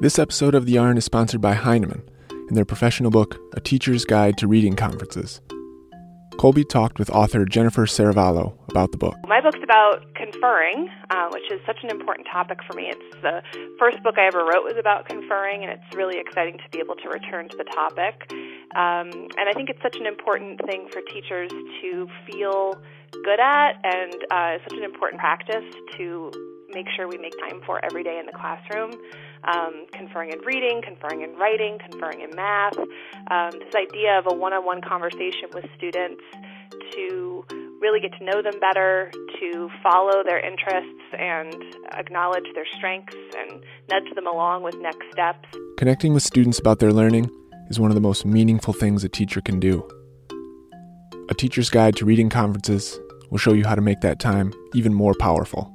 This episode of The Yarn is sponsored by Heinemann and their professional book, A Teacher's Guide to Reading Conferences. Colby talked with author Jennifer Serravallo about the book. My book's about conferring, uh, which is such an important topic for me. It's the first book I ever wrote was about conferring, and it's really exciting to be able to return to the topic. Um, and I think it's such an important thing for teachers to feel good at, and uh, such an important practice to make sure we make time for every day in the classroom. Um, conferring in reading, conferring in writing, conferring in math. Um, this idea of a one on one conversation with students to really get to know them better, to follow their interests and acknowledge their strengths and nudge them along with next steps. Connecting with students about their learning is one of the most meaningful things a teacher can do. A Teacher's Guide to Reading Conferences will show you how to make that time even more powerful.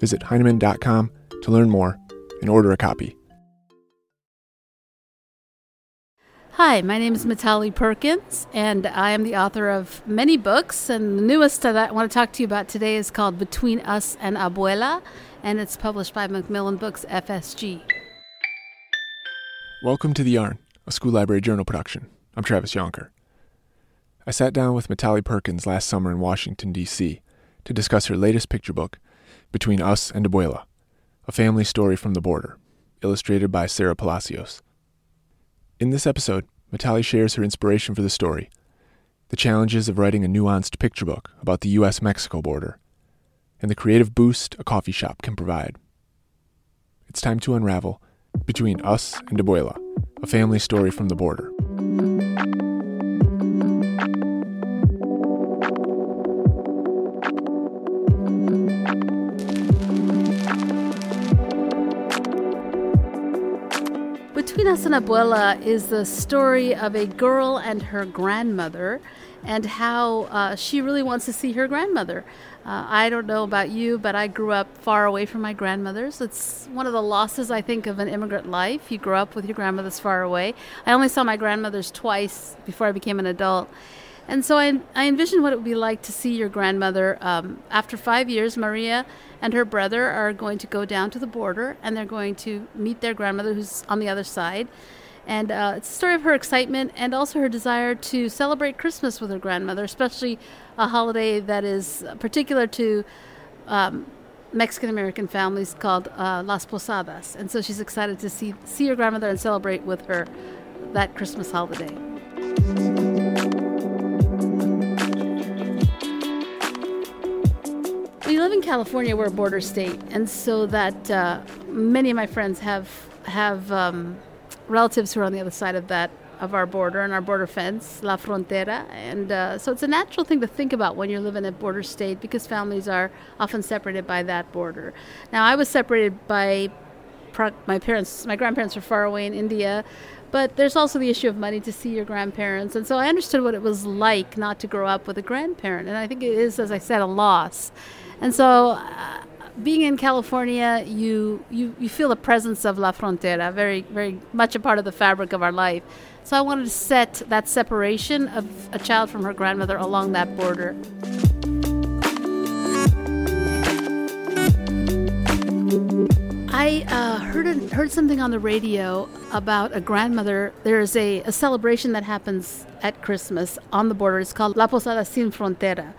Visit Heinemann.com to learn more and order a copy. Hi, my name is Mitali Perkins, and I am the author of many books. And the newest that I want to talk to you about today is called Between Us and Abuela, and it's published by Macmillan Books FSG. Welcome to The Yarn, a school library journal production. I'm Travis Jonker. I sat down with Mitali Perkins last summer in Washington, D.C., to discuss her latest picture book, Between Us and Abuela, a family story from the border, illustrated by Sara Palacios. In this episode, Mitali shares her inspiration for the story, the challenges of writing a nuanced picture book about the U.S. Mexico border, and the creative boost a coffee shop can provide. It's time to unravel Between Us and Abuela, a family story from the border. And Abuela is the story of a girl and her grandmother and how uh, she really wants to see her grandmother. Uh, I don't know about you, but I grew up far away from my grandmother's. It's one of the losses, I think, of an immigrant life. You grow up with your grandmother's far away. I only saw my grandmother's twice before I became an adult. And so I, I envisioned what it would be like to see your grandmother. Um, after five years, Maria and her brother are going to go down to the border and they're going to meet their grandmother who's on the other side. And uh, it's a story of her excitement and also her desire to celebrate Christmas with her grandmother, especially a holiday that is particular to um, Mexican American families called uh, Las Posadas. And so she's excited to see, see her grandmother and celebrate with her that Christmas holiday. Live in California. We're a border state, and so that uh, many of my friends have have um, relatives who are on the other side of that of our border and our border fence, La Frontera, and uh, so it's a natural thing to think about when you live in a border state because families are often separated by that border. Now, I was separated by my parents. My grandparents were far away in India. But there's also the issue of money to see your grandparents. And so I understood what it was like not to grow up with a grandparent. And I think it is, as I said, a loss. And so, uh, being in California, you, you, you feel the presence of La Frontera, very, very much a part of the fabric of our life. So I wanted to set that separation of a child from her grandmother along that border. I uh, heard a, heard something on the radio about a grandmother. There is a, a celebration that happens at Christmas on the border. It's called La Posada Sin Frontera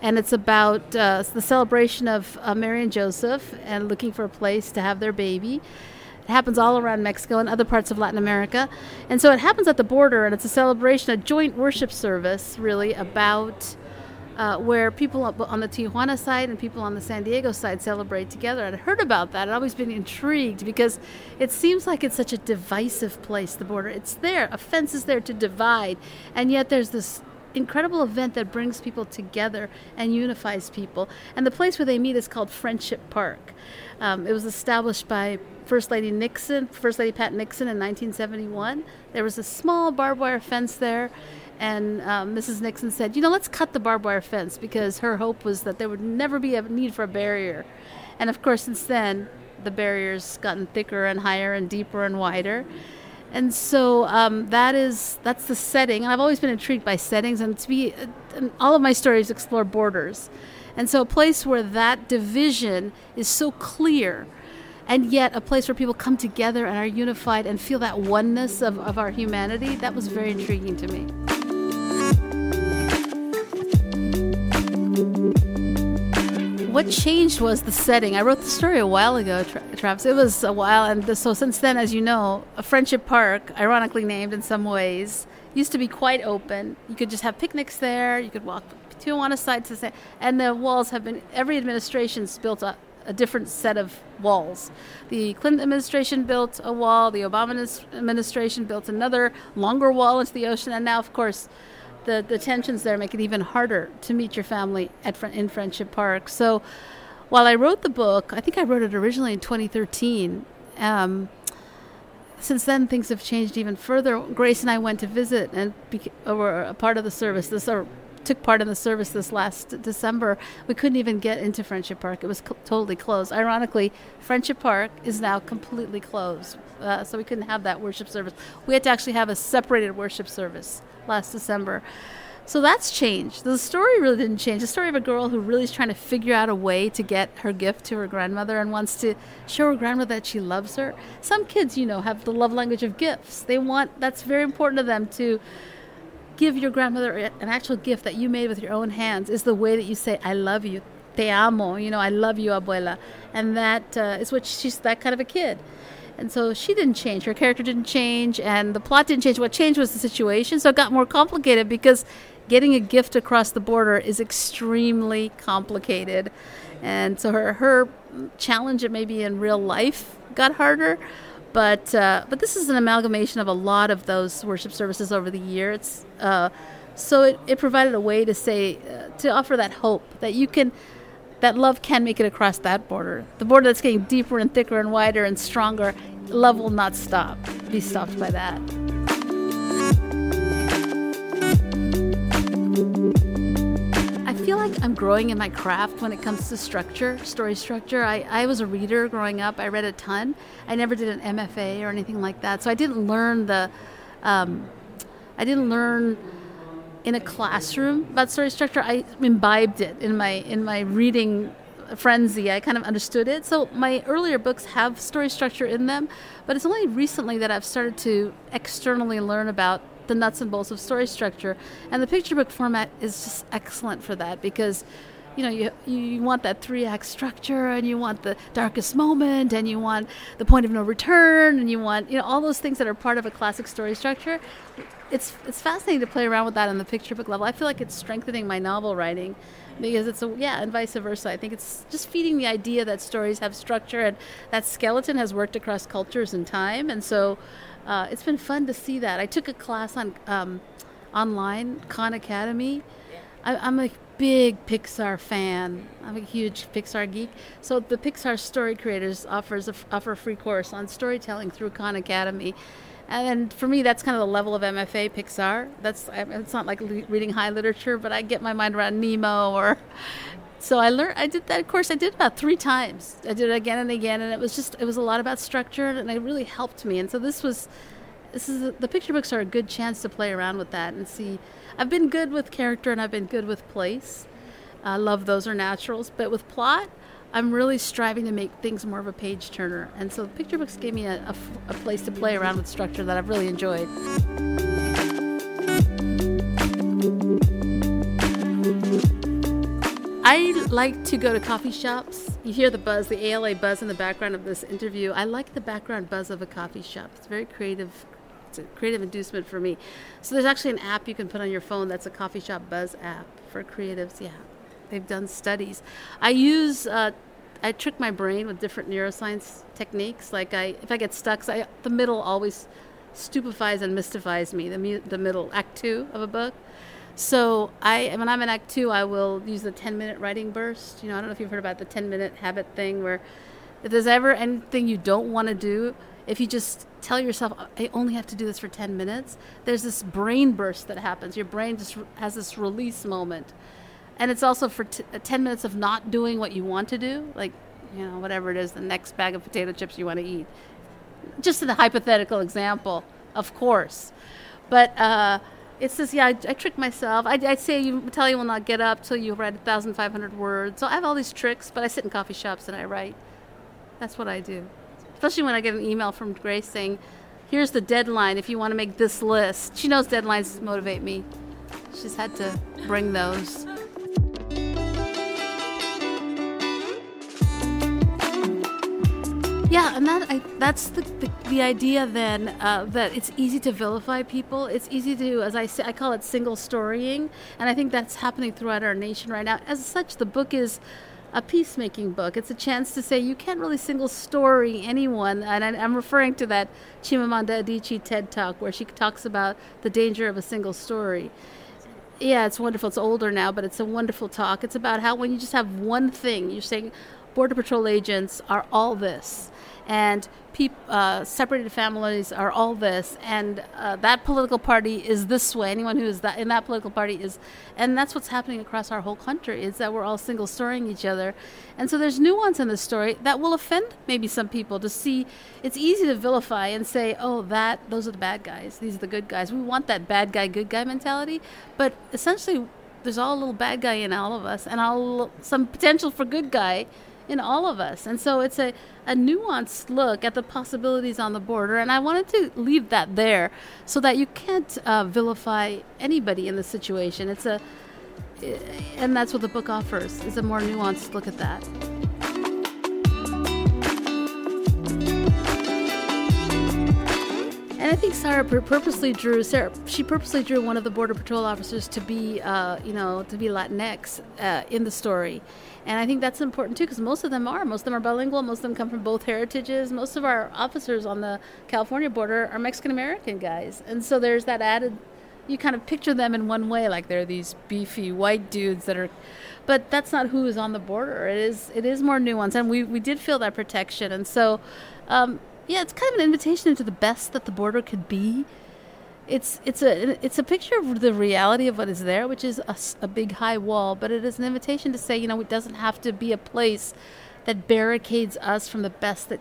and it's about uh, the celebration of uh, Mary and Joseph and looking for a place to have their baby. It happens all around Mexico and other parts of Latin America. And so it happens at the border, and it's a celebration, a joint worship service, really, about uh, where people on the Tijuana side and people on the San Diego side celebrate together. I'd heard about that. I've always been intrigued because it seems like it's such a divisive place, the border. It's there, a fence is there to divide, and yet there's this incredible event that brings people together and unifies people. And the place where they meet is called Friendship Park. Um, it was established by First Lady Nixon, First Lady Pat Nixon in 1971. There was a small barbed wire fence there. And um, Mrs. Nixon said, you know, let's cut the barbed wire fence because her hope was that there would never be a need for a barrier. And of course, since then, the barriers gotten thicker and higher and deeper and wider. And so um, that is that's the setting. And I've always been intrigued by settings, and to be and all of my stories explore borders. And so a place where that division is so clear and yet a place where people come together and are unified and feel that oneness of, of our humanity. That was very intriguing to me. What changed was the setting. I wrote the story a while ago, Tra- Travis. It was a while, and the, so since then, as you know, a Friendship Park, ironically named in some ways, used to be quite open. You could just have picnics there. You could walk to one side to side, and the walls have been. Every administration's built a, a different set of walls. The Clinton administration built a wall. The Obama administration built another longer wall into the ocean, and now, of course the, the tensions there make it even harder to meet your family at in Friendship Park. So while I wrote the book, I think I wrote it originally in 2013. Um, since then, things have changed even further. Grace and I went to visit and beca- were a part of the service. This or took part in the service this last December. We couldn't even get into Friendship Park; it was co- totally closed. Ironically, Friendship Park is now completely closed, uh, so we couldn't have that worship service. We had to actually have a separated worship service last December. So that's changed. The story really didn't change. The story of a girl who really is trying to figure out a way to get her gift to her grandmother and wants to show her grandmother that she loves her. Some kids, you know, have the love language of gifts. They want that's very important to them to give your grandmother an actual gift that you made with your own hands is the way that you say I love you. Te amo, you know, I love you, abuela. And that uh, is what she's that kind of a kid. And so she didn't change. Her character didn't change, and the plot didn't change. What changed was the situation. So it got more complicated because getting a gift across the border is extremely complicated. And so her, her challenge, it maybe in real life, got harder. But, uh, but this is an amalgamation of a lot of those worship services over the years. Uh, so it, it provided a way to say, uh, to offer that hope that you can that love can make it across that border. The border that's getting deeper and thicker and wider and stronger, love will not stop, be stopped by that. I feel like I'm growing in my craft when it comes to structure, story structure. I, I was a reader growing up. I read a ton. I never did an MFA or anything like that. So I didn't learn the, um, I didn't learn in a classroom about story structure. I imbibed it in my in my reading frenzy. I kind of understood it. So my earlier books have story structure in them, but it's only recently that I've started to externally learn about the nuts and bolts of story structure. And the picture book format is just excellent for that because you know you you want that three act structure and you want the darkest moment and you want the point of no return and you want you know all those things that are part of a classic story structure it's it's fascinating to play around with that on the picture book level. I feel like it's strengthening my novel writing because it's a yeah, and vice versa. I think it's just feeding the idea that stories have structure and that skeleton has worked across cultures and time, and so uh, it's been fun to see that. I took a class on um, online Khan Academy. I, I'm a big Pixar fan. I'm a huge Pixar geek. So the Pixar Story Creators offers a, offer a free course on storytelling through Khan Academy and for me, that's kind of the level of MFA Pixar. That's it's not like reading high literature, but I get my mind around Nemo or. So I learned. I did that course. I did about three times. I did it again and again, and it was just it was a lot about structure, and it really helped me. And so this was, this is the picture books are a good chance to play around with that and see. I've been good with character, and I've been good with place. I love those are naturals, but with plot, I'm really striving to make things more of a page turner. And so picture books gave me a, a, a place to play around with structure that I've really enjoyed. I like to go to coffee shops. You hear the buzz, the ALA buzz in the background of this interview. I like the background buzz of a coffee shop. It's very creative. It's a creative inducement for me. So there's actually an app you can put on your phone that's a coffee shop buzz app for creatives. Yeah, they've done studies. I use uh, I trick my brain with different neuroscience techniques. Like I, if I get stuck, I, the middle always stupefies and mystifies me. The the middle act two of a book. So I, when I'm in act two, I will use the 10 minute writing burst. You know, I don't know if you've heard about the 10 minute habit thing, where if there's ever anything you don't want to do, if you just tell yourself, I only have to do this for 10 minutes, there's this brain burst that happens. Your brain just has this release moment. And it's also for t- uh, 10 minutes of not doing what you want to do like you know whatever it is the next bag of potato chips you want to eat. Just in a hypothetical example of course. But uh, it's this yeah I, I trick myself. I, I say you tell you will not get up till you write 1500 words. So i have all these tricks but i sit in coffee shops and i write. That's what I do. Especially when I get an email from Grace saying, here's the deadline if you want to make this list. She knows deadlines motivate me. She's had to bring those. Yeah, and that I, that's the, the, the idea then uh, that it's easy to vilify people. It's easy to, as I say, I call it single storying, and I think that's happening throughout our nation right now. As such, the book is a peacemaking book. It's a chance to say you can't really single story anyone. And I, am referring to that Chimamanda Adichie TED Talk where she talks about the danger of a single story. Yeah, it's wonderful. It's older now, but it's a wonderful talk. It's about how when you just have one thing, you're saying Border Patrol agents are all this and peop, uh, separated families are all this, and uh, that political party is this way. Anyone who is that in that political party is, and that's what's happening across our whole country. Is that we're all single storying each other, and so there's nuance in the story that will offend maybe some people to see. It's easy to vilify and say, "Oh, that those are the bad guys. These are the good guys." We want that bad guy, good guy mentality, but essentially, there's all a little bad guy in all of us, and all some potential for good guy in all of us. And so it's a, a nuanced look at the possibilities on the border. And I wanted to leave that there so that you can't uh, vilify anybody in the situation. It's a, and that's what the book offers, is a more nuanced look at that. I think Sara purposely drew Sara. She purposely drew one of the border patrol officers to be, uh, you know, to be Latinx uh, in the story, and I think that's important too because most of them are. Most of them are bilingual. Most of them come from both heritages. Most of our officers on the California border are Mexican American guys, and so there's that added. You kind of picture them in one way, like they're these beefy white dudes that are, but that's not who is on the border. It is it is more nuanced, and we we did feel that protection, and so. Um, yeah, it's kind of an invitation into the best that the border could be. It's it's a it's a picture of the reality of what is there, which is a, a big high wall. But it is an invitation to say, you know, it doesn't have to be a place that barricades us from the best that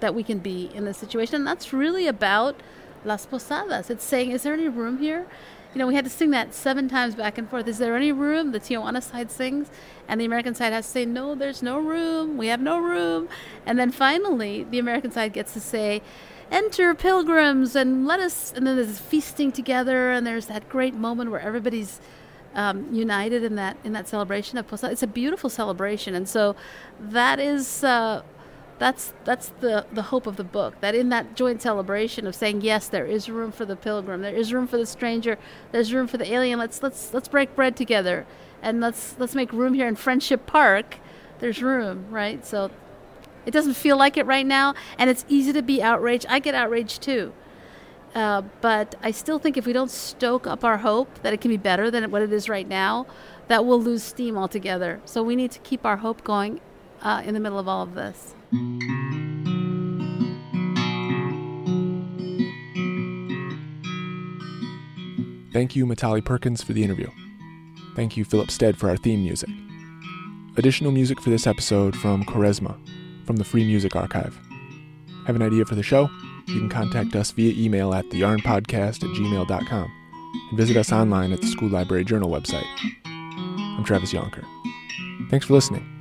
that we can be in this situation. And that's really about Las Posadas. It's saying, is there any room here? You know, we had to sing that seven times back and forth. Is there any room? The Tijuana side sings, and the American side has to say, no, there's no room. We have no room. And then finally, the American side gets to say, enter pilgrims and let us. And then there's feasting together, and there's that great moment where everybody's um, united in that in that celebration of Posada. It's a beautiful celebration, and so that is. Uh, that's that's the the hope of the book that in that joint celebration of saying yes there is room for the pilgrim there is room for the stranger there's room for the alien let's let's let's break bread together and let's let's make room here in friendship park there's room right? So it doesn't feel like it right now and it's easy to be outraged. I get outraged too. Uh, but i still think if we don't stoke up our hope that it can be better than what it is right now that we'll lose steam altogether. So we need to keep our hope going uh, in the middle of all of this Thank you, Mitali Perkins, for the interview. Thank you, Philip Stead, for our theme music. Additional music for this episode from Quaresma from the Free Music Archive. Have an idea for the show? You can contact us via email at theyarnpodcast at gmail.com and visit us online at the School Library Journal website. I'm Travis Jonker. Thanks for listening.